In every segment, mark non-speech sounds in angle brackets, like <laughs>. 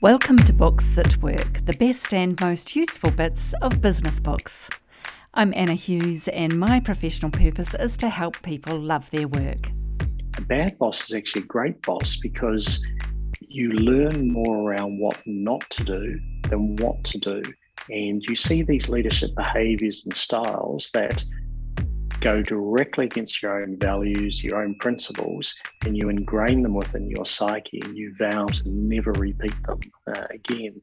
Welcome to Books That Work, the best and most useful bits of business books. I'm Anna Hughes, and my professional purpose is to help people love their work. A bad boss is actually a great boss because you learn more around what not to do than what to do. And you see these leadership behaviors and styles that go directly against your own values, your own principles, and you ingrain them within your psyche and you vow to never repeat them uh, again.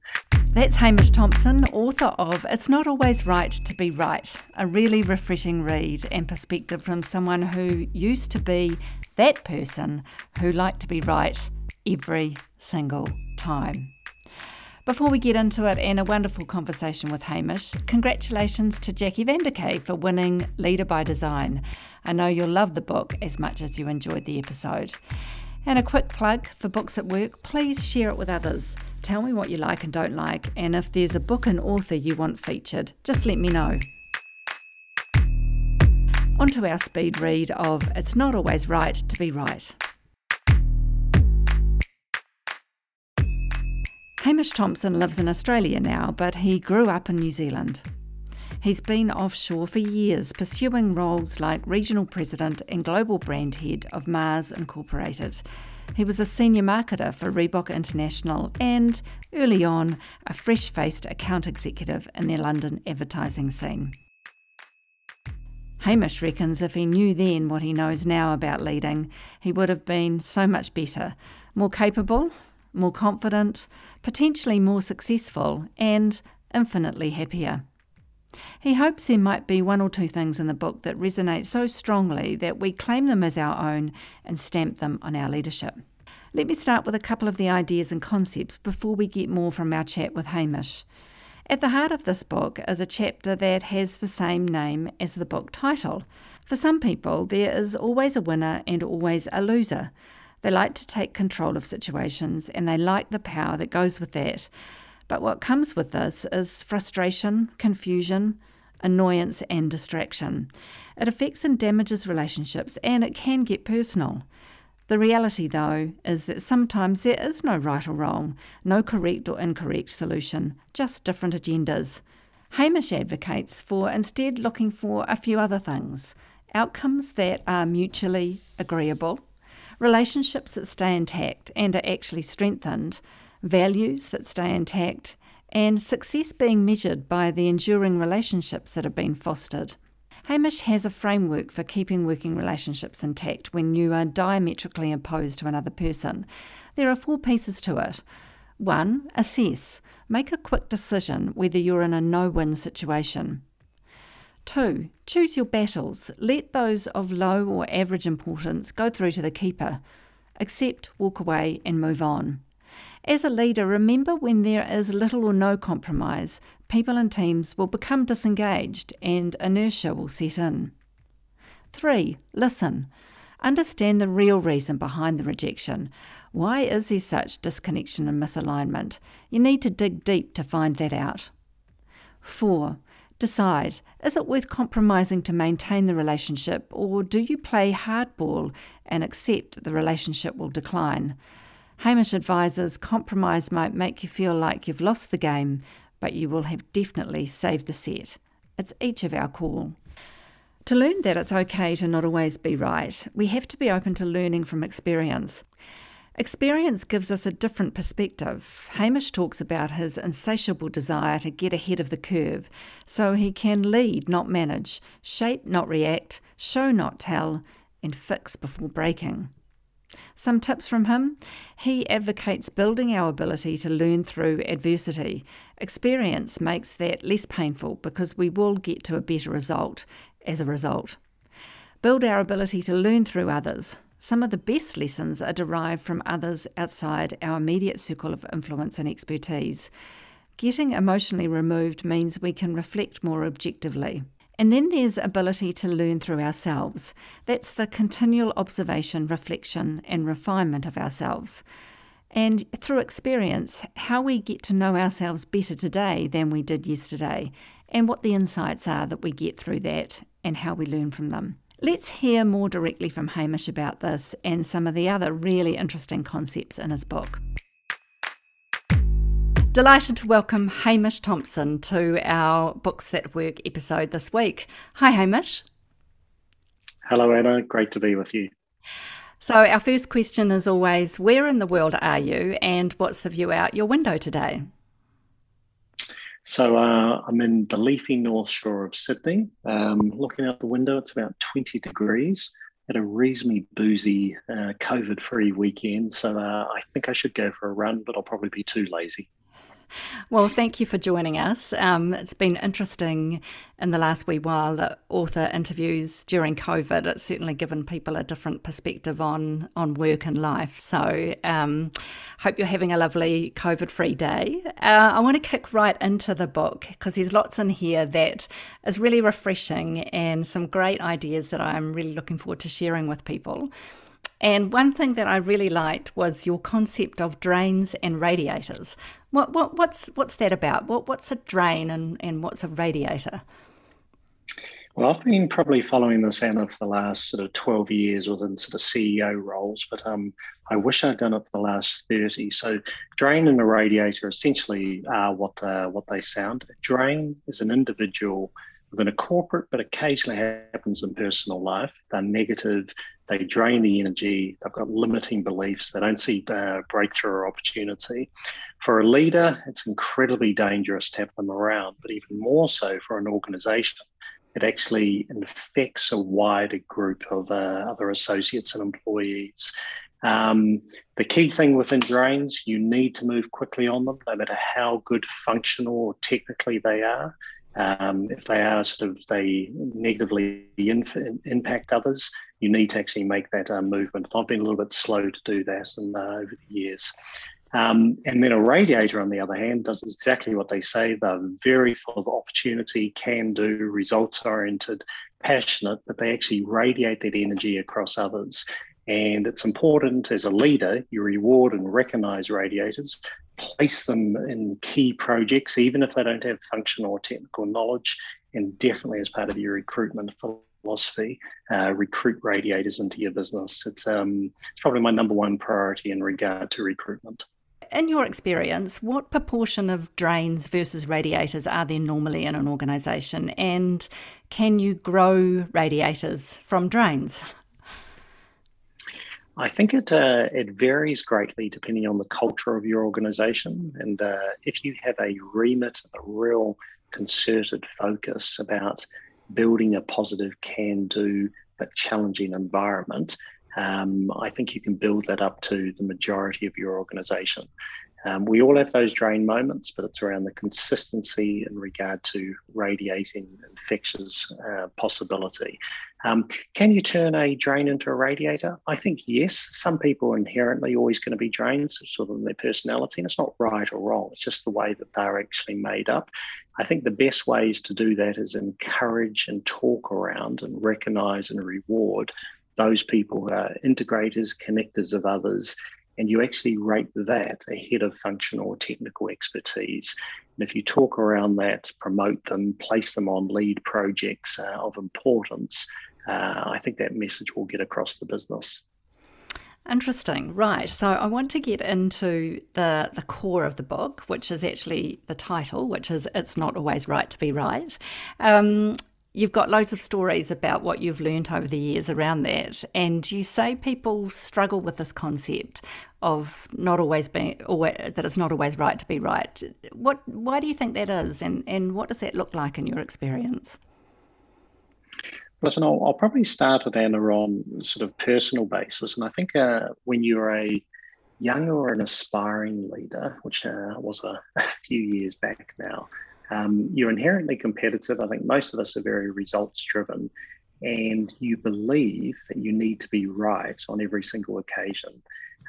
That's Hamish Thompson, author of It's Not Always Right to Be Right, a really refreshing read and perspective from someone who used to be that person who liked to be right every single time. Before we get into it and a wonderful conversation with Hamish, congratulations to Jackie Vanderkay for winning Leader by Design. I know you'll love the book as much as you enjoyed the episode. And a quick plug for Books That Work please share it with others. Tell me what you like and don't like, and if there's a book and author you want featured, just let me know. On to our speed read of It's Not Always Right to Be Right. Hamish Thompson lives in Australia now, but he grew up in New Zealand. He's been offshore for years, pursuing roles like regional president and global brand head of Mars Incorporated. He was a senior marketer for Reebok International and, early on, a fresh faced account executive in their London advertising scene. Hamish reckons if he knew then what he knows now about leading, he would have been so much better, more capable, more confident, potentially more successful, and infinitely happier. He hopes there might be one or two things in the book that resonate so strongly that we claim them as our own and stamp them on our leadership. Let me start with a couple of the ideas and concepts before we get more from our chat with Hamish. At the heart of this book is a chapter that has the same name as the book title. For some people, there is always a winner and always a loser. They like to take control of situations and they like the power that goes with that. But what comes with this is frustration, confusion, annoyance, and distraction. It affects and damages relationships and it can get personal. The reality, though, is that sometimes there is no right or wrong, no correct or incorrect solution, just different agendas. Hamish advocates for instead looking for a few other things outcomes that are mutually agreeable, relationships that stay intact and are actually strengthened, values that stay intact, and success being measured by the enduring relationships that have been fostered. Hamish has a framework for keeping working relationships intact when you are diametrically opposed to another person. There are four pieces to it. One, assess. Make a quick decision whether you're in a no win situation. Two, choose your battles. Let those of low or average importance go through to the keeper. Accept, walk away, and move on. As a leader, remember when there is little or no compromise, people and teams will become disengaged and inertia will set in. 3. Listen. Understand the real reason behind the rejection. Why is there such disconnection and misalignment? You need to dig deep to find that out. 4. Decide is it worth compromising to maintain the relationship, or do you play hardball and accept that the relationship will decline? Hamish advises compromise might make you feel like you've lost the game, but you will have definitely saved the set. It's each of our call. To learn that it's okay to not always be right, we have to be open to learning from experience. Experience gives us a different perspective. Hamish talks about his insatiable desire to get ahead of the curve so he can lead, not manage, shape, not react, show, not tell, and fix before breaking. Some tips from him. He advocates building our ability to learn through adversity. Experience makes that less painful because we will get to a better result as a result. Build our ability to learn through others. Some of the best lessons are derived from others outside our immediate circle of influence and expertise. Getting emotionally removed means we can reflect more objectively. And then there's ability to learn through ourselves. That's the continual observation, reflection, and refinement of ourselves. And through experience, how we get to know ourselves better today than we did yesterday, and what the insights are that we get through that, and how we learn from them. Let's hear more directly from Hamish about this and some of the other really interesting concepts in his book. Delighted to welcome Hamish Thompson to our Books That Work episode this week. Hi, Hamish. Hello, Anna. Great to be with you. So, our first question is always Where in the world are you, and what's the view out your window today? So, uh, I'm in the leafy north shore of Sydney. Um, looking out the window, it's about 20 degrees. Had a reasonably boozy, uh, COVID free weekend. So, uh, I think I should go for a run, but I'll probably be too lazy. Well, thank you for joining us. Um, it's been interesting in the last wee while that author interviews during COVID. It's certainly given people a different perspective on on work and life. So, um, hope you're having a lovely COVID-free day. Uh, I want to kick right into the book because there's lots in here that is really refreshing and some great ideas that I'm really looking forward to sharing with people. And one thing that I really liked was your concept of drains and radiators. What, what, what's, what's that about? What, what's a drain and, and what's a radiator? Well, I've been probably following this Anna for the last sort of 12 years within sort of CEO roles, but um, I wish I'd done it for the last 30. So, drain and a radiator essentially are what, uh, what they sound. A drain is an individual within a corporate, but occasionally happens in personal life. They're negative, they drain the energy, they've got limiting beliefs, they don't see uh, breakthrough or opportunity. For a leader, it's incredibly dangerous to have them around, but even more so for an organization. It actually infects a wider group of uh, other associates and employees. Um, the key thing within drains, you need to move quickly on them, no matter how good functional or technically they are. Um, if they are sort of they negatively inf- impact others, you need to actually make that uh, movement. I've been a little bit slow to do that and, uh, over the years. Um, and then a radiator, on the other hand, does exactly what they say. They're very full of opportunity, can do, results oriented, passionate, but they actually radiate that energy across others. And it's important as a leader, you reward and recognize radiators, place them in key projects, even if they don't have functional or technical knowledge, and definitely as part of your recruitment philosophy, uh, recruit radiators into your business. It's, um, it's probably my number one priority in regard to recruitment. In your experience, what proportion of drains versus radiators are there normally in an organisation? And can you grow radiators from drains? I think it uh, it varies greatly depending on the culture of your organisation, and uh, if you have a remit, a real concerted focus about building a positive, can-do but challenging environment, um, I think you can build that up to the majority of your organisation. Um, we all have those drain moments, but it's around the consistency in regard to radiating infectious uh, possibility. Um, can you turn a drain into a radiator? I think yes. Some people are inherently always going to be drains, sort of in their personality, and it's not right or wrong. It's just the way that they're actually made up. I think the best ways to do that is encourage and talk around and recognize and reward those people who are integrators, connectors of others, and you actually rate that ahead of functional or technical expertise. And if you talk around that, promote them, place them on lead projects uh, of importance, uh, I think that message will get across the business. Interesting, right? So I want to get into the the core of the book, which is actually the title, which is "It's Not Always Right to Be Right." Um, you've got loads of stories about what you've learned over the years around that, and you say people struggle with this concept of not always being always, that it's not always right to be right. What? Why do you think that is, and and what does that look like in your experience? Listen, I'll, I'll probably start at Anna on sort of personal basis, and I think uh, when you're a young or an aspiring leader, which uh, was a, a <laughs> few years back now, um, you're inherently competitive. I think most of us are very results driven, and you believe that you need to be right on every single occasion.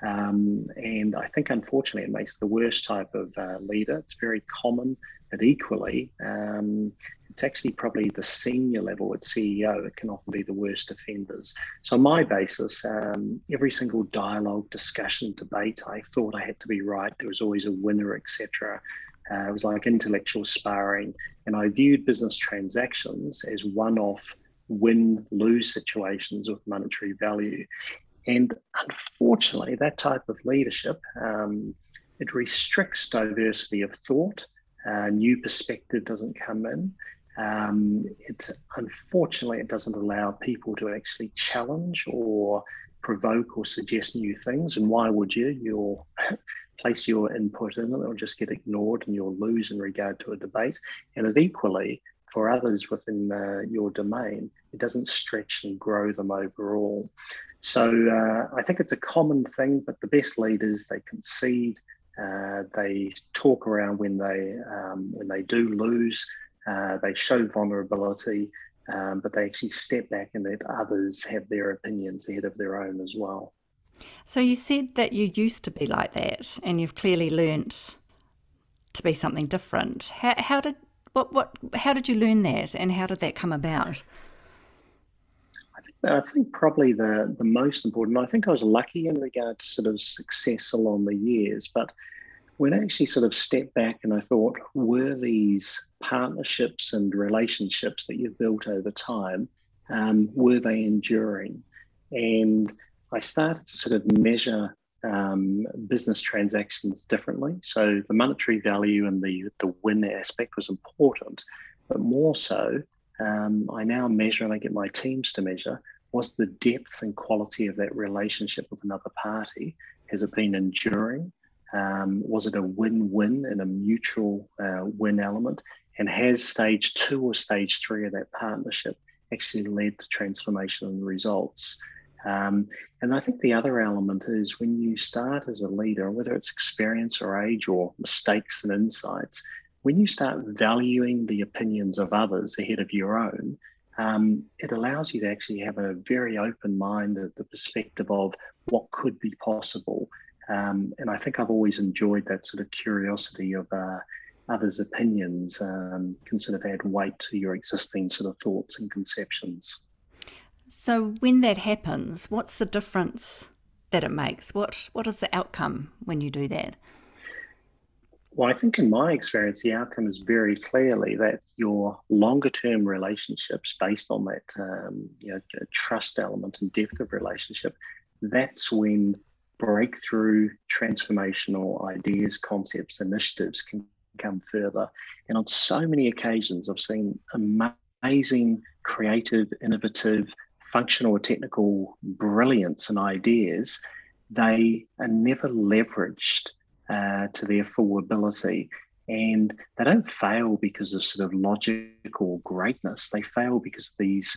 Um, and I think, unfortunately, it makes the worst type of uh, leader. It's very common, but equally, um, it's actually probably the senior level at CEO that can often be the worst offenders. So, on my basis, um, every single dialogue, discussion, debate, I thought I had to be right. There was always a winner, etc. Uh, it was like intellectual sparring. And I viewed business transactions as one off win lose situations with monetary value. And unfortunately, that type of leadership um, it restricts diversity of thought. Uh, new perspective doesn't come in. Um, it's unfortunately it doesn't allow people to actually challenge or provoke or suggest new things. And why would you? You'll <laughs> place your input in it'll just get ignored and you'll lose in regard to a debate. And equally for others within uh, your domain, it doesn't stretch and grow them overall. So uh, I think it's a common thing, but the best leaders they concede, uh, they talk around when they um, when they do lose, uh, they show vulnerability, um, but they actually step back and let others have their opinions ahead of their own as well. So you said that you used to be like that, and you've clearly learnt to be something different. How, how did what what how did you learn that, and how did that come about? I think, probably the the most important. I think I was lucky in regard to sort of success along the years, but when I actually sort of stepped back and I thought, were these partnerships and relationships that you've built over time, um, were they enduring? And I started to sort of measure um, business transactions differently. So the monetary value and the the win aspect was important, but more so, um, I now measure and I get my teams to measure was the depth and quality of that relationship with another party. Has it been enduring? Um, was it a win-win and a mutual uh, win element? And has stage two or stage three of that partnership actually led to transformation and results? Um, and I think the other element is when you start as a leader, whether it's experience or age or mistakes and insights, when you start valuing the opinions of others ahead of your own, um, it allows you to actually have a very open mind of the perspective of what could be possible. Um, and I think I've always enjoyed that sort of curiosity of uh, others' opinions um, can sort of add weight to your existing sort of thoughts and conceptions. So when that happens, what's the difference that it makes? What what is the outcome when you do that? Well, I think in my experience, the outcome is very clearly that your longer term relationships, based on that um, you know, trust element and depth of relationship, that's when breakthrough transformational ideas, concepts, initiatives can come further. And on so many occasions, I've seen amazing, creative, innovative functional or technical brilliance and ideas, they are never leveraged uh, to their full ability. And they don't fail because of sort of logical greatness. They fail because these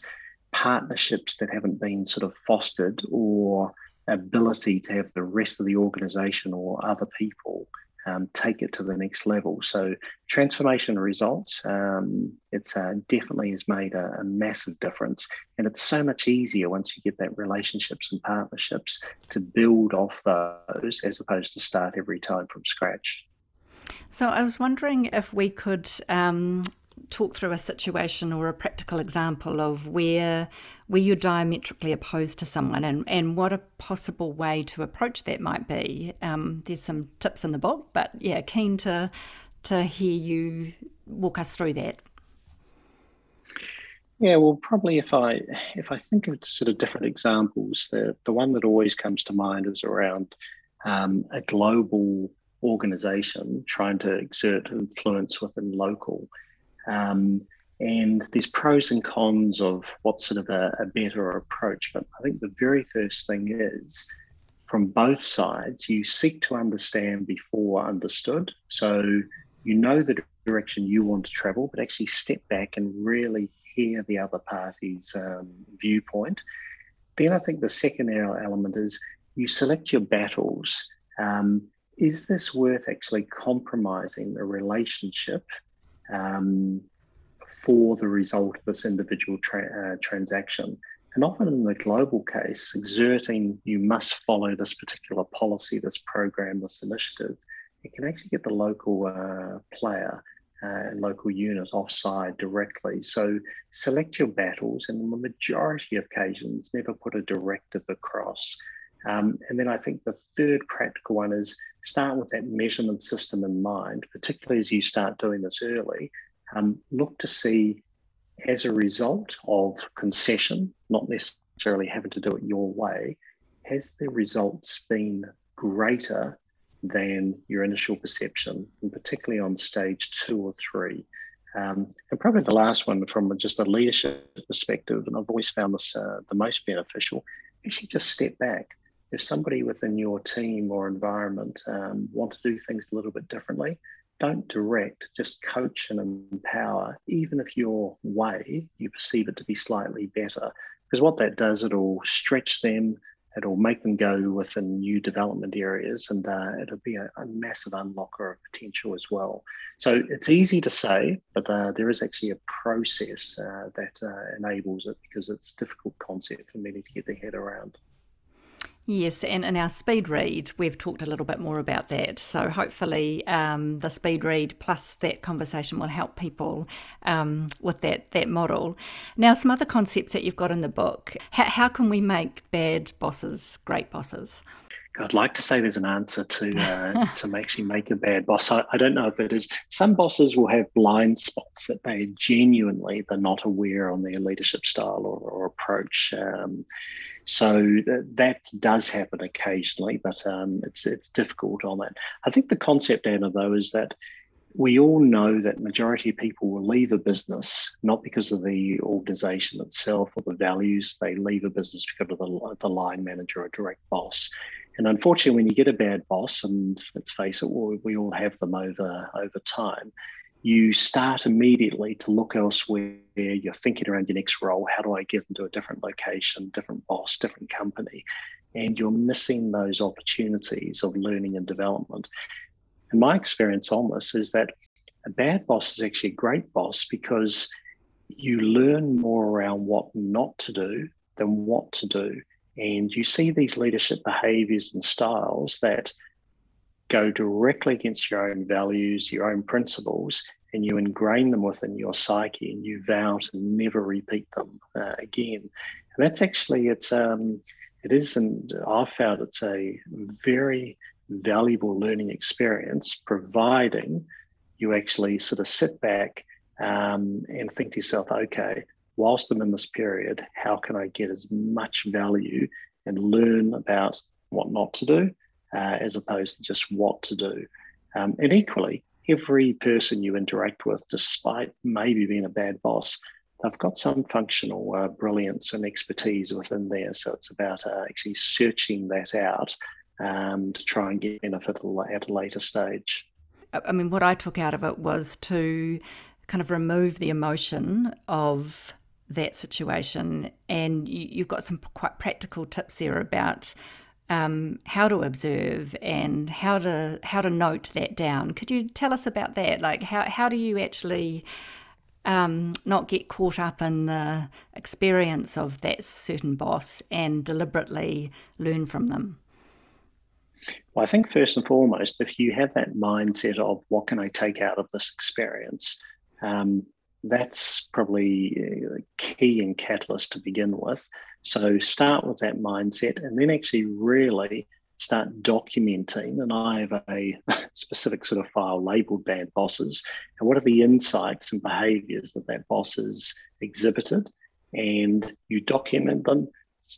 partnerships that haven't been sort of fostered or ability to have the rest of the organization or other people um, take it to the next level. So transformation results, um, it's uh, definitely has made a, a, massive difference, and it's so much easier once you get that relationships and partnerships to build off those as opposed to start every time from scratch. So I was wondering if we could um, talk through a situation or a practical example of where where you're diametrically opposed to someone and, and what a possible way to approach that might be. Um, there's some tips in the book, but yeah, keen to to hear you walk us through that. Yeah, well, probably if I if I think of sort of different examples, the the one that always comes to mind is around um, a global organization trying to exert influence within local. Um, and there's pros and cons of what's sort of a, a better approach. But I think the very first thing is from both sides, you seek to understand before understood. So you know the direction you want to travel, but actually step back and really hear the other party's um, viewpoint. Then I think the second element is you select your battles. Um, is this worth actually compromising the relationship um, for the result of this individual tra- uh, transaction. And often in the global case, exerting you must follow this particular policy, this program, this initiative, it can actually get the local uh, player uh, local unit offside directly. So select your battles, and on the majority of occasions, never put a directive across. Um, and then I think the third practical one is start with that measurement system in mind, particularly as you start doing this early. Um, look to see, as a result of concession, not necessarily having to do it your way, has the results been greater than your initial perception, and particularly on stage two or three. Um, and probably the last one from just a leadership perspective, and I've always found this uh, the most beneficial, actually just step back. If somebody within your team or environment um, want to do things a little bit differently, don't direct, just coach and empower, even if your way you perceive it to be slightly better. Because what that does, it'll stretch them, it'll make them go within new development areas and uh, it'll be a, a, massive unlocker of potential as well. So it's easy to say, but uh, there is actually a process uh, that uh, enables it because it's a difficult concept for many to get their head around. Yes, and in our speed read, we've talked a little bit more about that. So hopefully, um, the speed read plus that conversation will help people um, with that that model. Now, some other concepts that you've got in the book. How, how can we make bad bosses great bosses? I'd like to say there's an answer to uh, <laughs> to actually make a bad boss. I, I, don't know if it is. Some bosses will have blind spots that they genuinely they're not aware on their leadership style or, or approach. Um, so that, that does happen occasionally, but um, it's it's difficult on that. I think the concept, Anna, though, is that we all know that majority of people will leave a business not because of the organization itself or the values. They leave a business because of the, the line manager or direct boss. And unfortunately, when you get a bad boss, and let's face it, we all have them over over time, you start immediately to look elsewhere. You're thinking around your next role. How do I get into a different location, different boss, different company? And you're missing those opportunities of learning and development. And my experience on this is that a bad boss is actually a great boss because you learn more around what not to do than what to do. And you see these leadership behaviors and styles that go directly against your own values, your own principles, and you ingrain them within your psyche and you vow to never repeat them uh, again. And that's actually, it's, um, it is, and I've found it's a very valuable learning experience, providing you actually sort of sit back um, and think to yourself, okay, whilst I'm in this period, how can I get as much value and learn about what not to do uh, as opposed to just what to do. Um, and equally, every person you interact with, despite maybe being a bad boss, they've got some functional uh, brilliance and expertise within there. So it's about uh, actually searching that out um, to try and get benefit at a later stage. I mean, what I took out of it was to kind of remove the emotion of that situation, and you, have got some quite practical tips there about um, how to observe and how to how to note that down. Could you tell us about that? Like how how do you actually um, not get caught up in the experience of that certain boss and deliberately learn from them? Well, I think first and foremost, if you have that mindset of what can I take out of this experience, um, that's probably a key and catalyst to begin with. So start with that mindset and then actually really start documenting. And I have a <laughs> specific sort of file labeled bad bosses. And what are the insights and behaviors that that boss has exhibited? And you document them,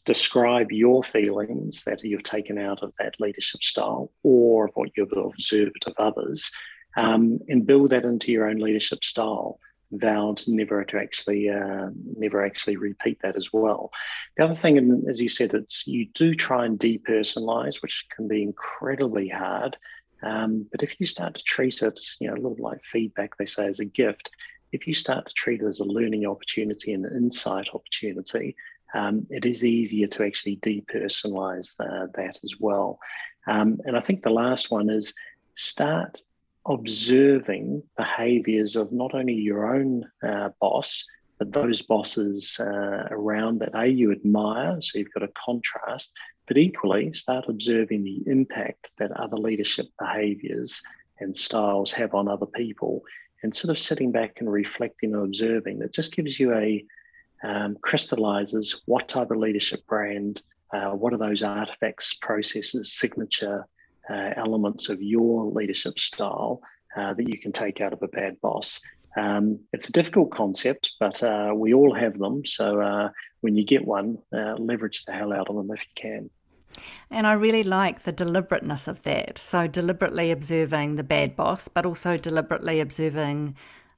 describe your feelings that you've taken out of that leadership style or of what you've observed of others, um, and build that into your own leadership style vowed never to actually uh, never actually repeat that as well. The other thing, as you said, it's you do try and depersonalize, which can be incredibly hard. Um, but if you start to treat it, you know, a little like feedback, they say, as a gift. If you start to treat it as a learning opportunity and an insight opportunity, um, it is easier to actually depersonalize the, that as well. Um, and I think the last one is start observing behaviors of not only your own uh, boss, but those bosses uh, around that A, you admire, so you've got a contrast, but equally start observing the impact that other leadership behaviors and styles have on other people. And sort of sitting back and reflecting and observing, that just gives you a um, crystallizes what type of leadership brand, uh, what are those artifacts, processes, signature uh, elements of your leadership style uh, that you can take out of a bad boss. Um, it's a difficult concept, but uh, we all have them. So uh, when you get one, uh, leverage the hell out of them if you can. And I really like the deliberateness of that. So, deliberately observing the bad boss, but also deliberately observing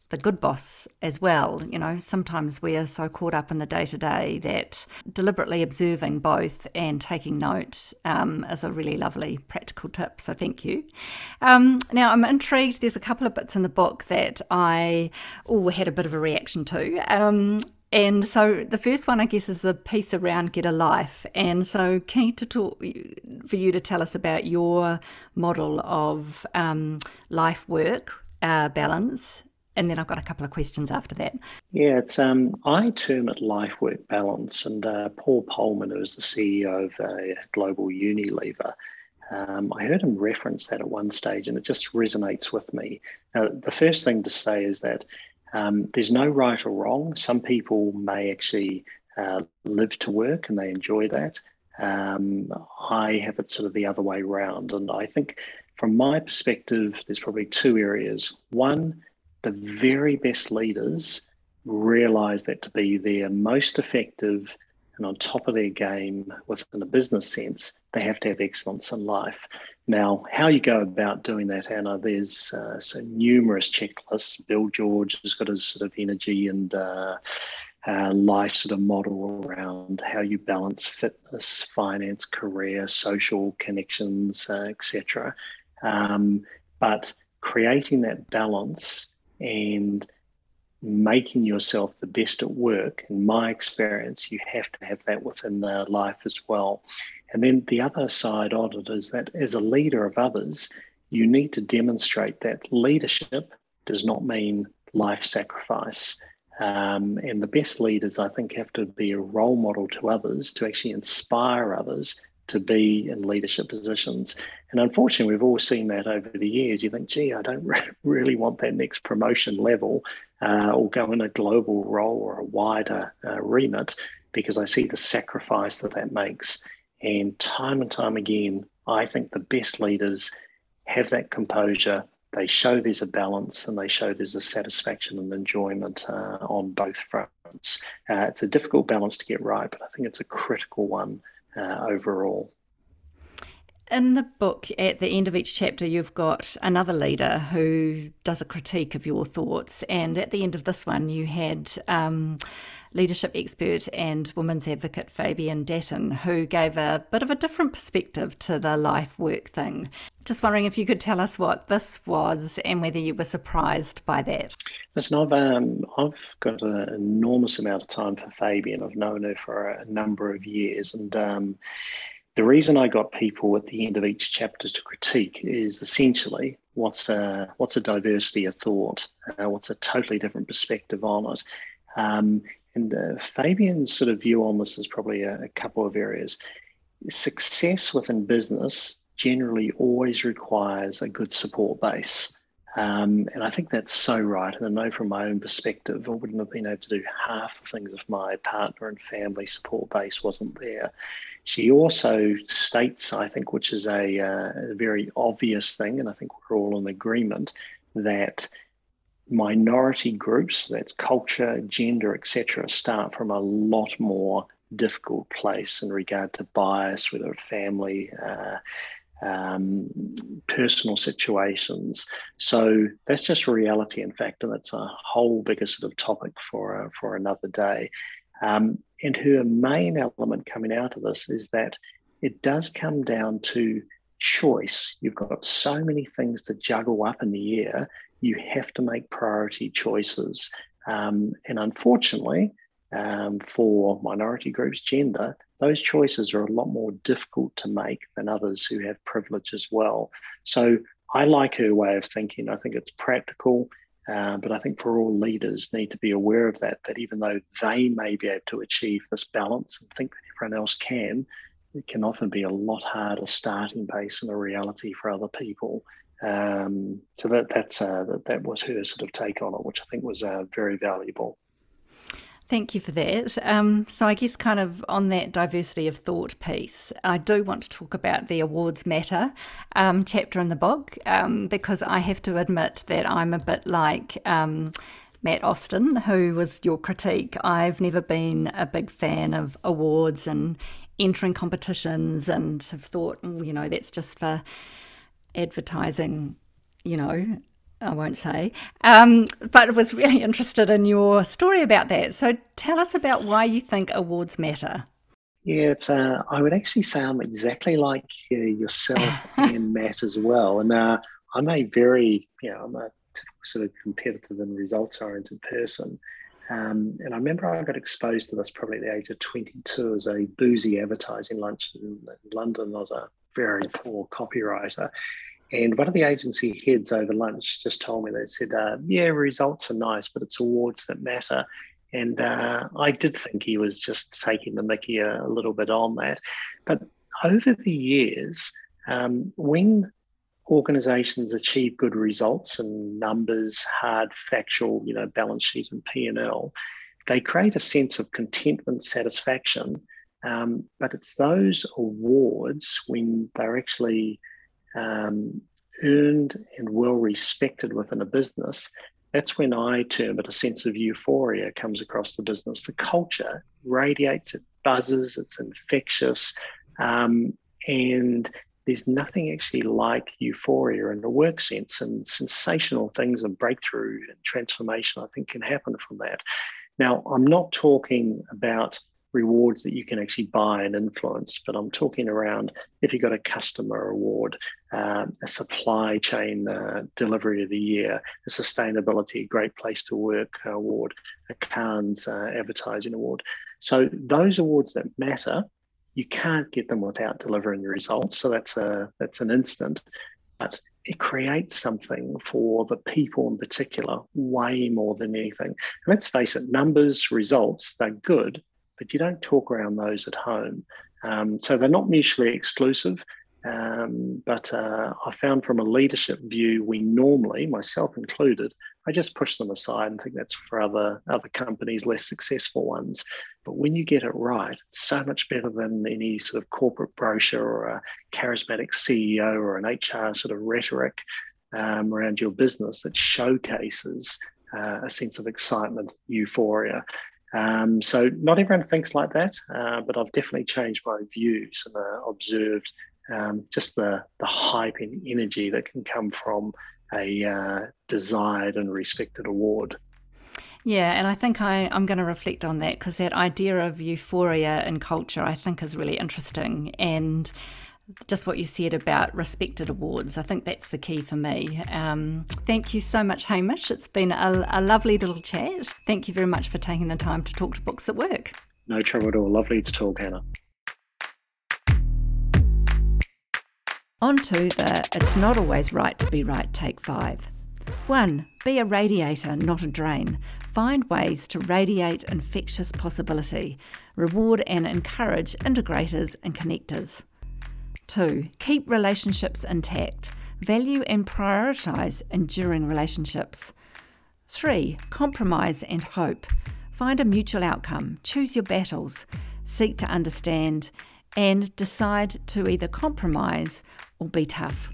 the good boss as well. You know, sometimes we are so caught up in the day to day that deliberately observing both and taking note um, is a really lovely practical tip. So thank you. Um, now I'm intrigued. There's a couple of bits in the book that I oh had a bit of a reaction to. Um, and so the first one, I guess, is the piece around Get a Life. And so, keen to talk for you to tell us about your model of um, life work uh, balance and then I've got a couple of questions after that. Yeah, it's um, I term it life work balance, and uh, Paul Polman, who is the CEO of uh, Global Unilever, um, I heard him reference that at one stage, and it just resonates with me. Now, the first thing to say is that um, there's no right or wrong. Some people may actually uh, live to work and they enjoy that. Um, I have it sort of the other way around, and I think from my perspective, there's probably two areas. One the very best leaders realize that to be their most effective and on top of their game within a business sense, they have to have excellence in life. Now, how you go about doing that, Anna, there's uh, so numerous checklists. Bill George has got his sort of energy and uh, uh, life sort of model around how you balance fitness, finance, career, social connections, uh, etc. Um, but creating that balance and making yourself the best at work, in my experience, you have to have that within the life as well. And then the other side of it is that as a leader of others, you need to demonstrate that leadership does not mean life sacrifice. Um, and the best leaders, I think, have to be a role model to others to actually inspire others to be in leadership positions. And unfortunately, we've all seen that over the years. You think, gee, I don't re- <laughs> really want that next promotion level uh, or go in a global role or a wider uh, remit because I see the sacrifice that that makes. And time and time again, I think the best leaders have that composure. They show there's a balance and they show there's a satisfaction and enjoyment uh, on both fronts. Uh, it's a difficult balance to get right, but I think it's a critical one uh, overall. In the book, at the end of each chapter, you've got another leader who does a critique of your thoughts. And at the end of this one, you had um, leadership expert and women's advocate Fabian Dattner, who gave a bit of a different perspective to the life work thing. Just wondering if you could tell us what this was and whether you were surprised by that. Listen, I've, um, I've got an enormous amount of time for Fabian. I've known her for a number of years. And um, the reason I got people at the end of each chapter to critique is essentially what's a what's a diversity of thought, uh, what's a totally different perspective on it. Um, and uh, Fabian's sort of view on this is probably a, a couple of areas. Success within business generally always requires a good support base. Um, and I think that's so right. And I know from my own perspective, I wouldn't have been able to do half the things if my partner and family support base wasn't there. She also states, I think, which is a, uh, a very obvious thing, and I think we're all in agreement, that minority groups, that's culture, gender, etc., start from a lot more difficult place in regard to bias, whether family, uh, um, personal situations. So that's just reality, in fact, and that's a whole bigger sort of topic for uh, for another day. Um, and her main element coming out of this is that it does come down to choice. You've got so many things to juggle up in the air. You have to make priority choices. Um, and unfortunately, um, for minority groups, gender, those choices are a lot more difficult to make than others who have privilege as well. So I like her way of thinking. I think it's practical, uh, but I think for all leaders need to be aware of that, that even though they may be able to achieve this balance and think that everyone else can, it can often be a lot harder starting base in a reality for other people. Um, so that that's uh, that, that was her sort of take on it, which I think was uh, very valuable. Thank you for that. Um, so, I guess, kind of on that diversity of thought piece, I do want to talk about the Awards Matter um, chapter in the book um, because I have to admit that I'm a bit like. Um, Matt Austin, who was your critique. I've never been a big fan of awards and entering competitions and have thought, mm, you know, that's just for advertising, you know, I won't say, um, but was really <laughs> interested in your story about that. So tell us about why you think awards matter. Yeah, it's. Uh, I would actually say I'm exactly like uh, yourself <laughs> and Matt as well. And uh, I'm a very, you know, I'm a sort of competitive and results oriented person. Um, and I remember I got exposed to this probably at the age of 22 as a boozy advertising lunch in, in London. I was a very poor copywriter. And one of the agency heads over lunch just told me, they said, uh, yeah, results are nice, but it's awards that matter. And uh, I did think he was just taking the mickey a, a little bit on that. But over the years, um, when organizations achieve good results and numbers, hard, factual, you know, balance sheet and P&L, they create a sense of contentment, satisfaction. Um, but it's those awards when they're actually um, earned and well respected within a business, that's when I term it a sense of euphoria comes across the business. The culture radiates, it buzzes, it's infectious. Um, and there's nothing actually like euphoria in the work sense and sensational things and breakthrough and transformation, I think, can happen from that. Now, I'm not talking about rewards that you can actually buy and influence. But I'm talking around if you've got a customer award, uh, a supply chain uh, delivery of the year, a sustainability, great place to work award, a Cannes uh, advertising award. So those awards that matter, you can't get them without delivering the results. So that's a that's an instant, but it creates something for the people in particular way more than anything. let's face it, numbers, results, they're good, but you don't talk around those at home. Um, so they're not mutually exclusive. Um, but uh, I found from a leadership view, we normally, myself included, I just push them aside and think that's for other other companies, less successful ones. But when you get it right, it's so much better than any sort of corporate brochure or a charismatic CEO or an HR sort of rhetoric um, around your business that showcases uh, a sense of excitement, euphoria. Um, so not everyone thinks like that, uh, but I've definitely changed my views and uh, observed um, just the, the hype and energy that can come from a uh, desired and respected award. Yeah, and I think I, I'm going to reflect on that because that idea of euphoria in culture I think is really interesting. And just what you said about respected awards. I think that's the key for me. Um, thank you so much, Hamish. It's been a, a, lovely little chat. Thank you very much for taking the time to talk to Books That Work. No trouble at all. Lovely to talk, Hannah. On to the It's Not Always Right to Be Right Take 5. 1. Be a radiator, not a drain. Find ways to radiate infectious possibility. Reward and encourage integrators and connectors. Two, keep relationships intact. Value and prioritise enduring relationships. Three, compromise and hope. Find a mutual outcome, choose your battles, seek to understand, and decide to either compromise or be tough.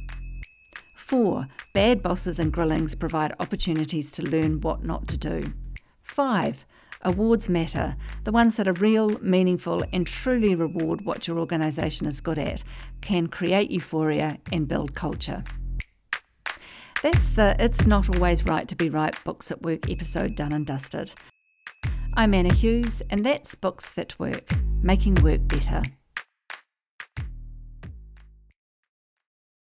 Four, bad bosses and grillings provide opportunities to learn what not to do. Five, Awards matter, the ones that are real, meaningful, and truly reward what your organisation is good at, can create euphoria and build culture. That's the It's Not Always Right to Be Right Books That Work episode done and dusted. I'm Anna Hughes, and that's Books That Work, making work better.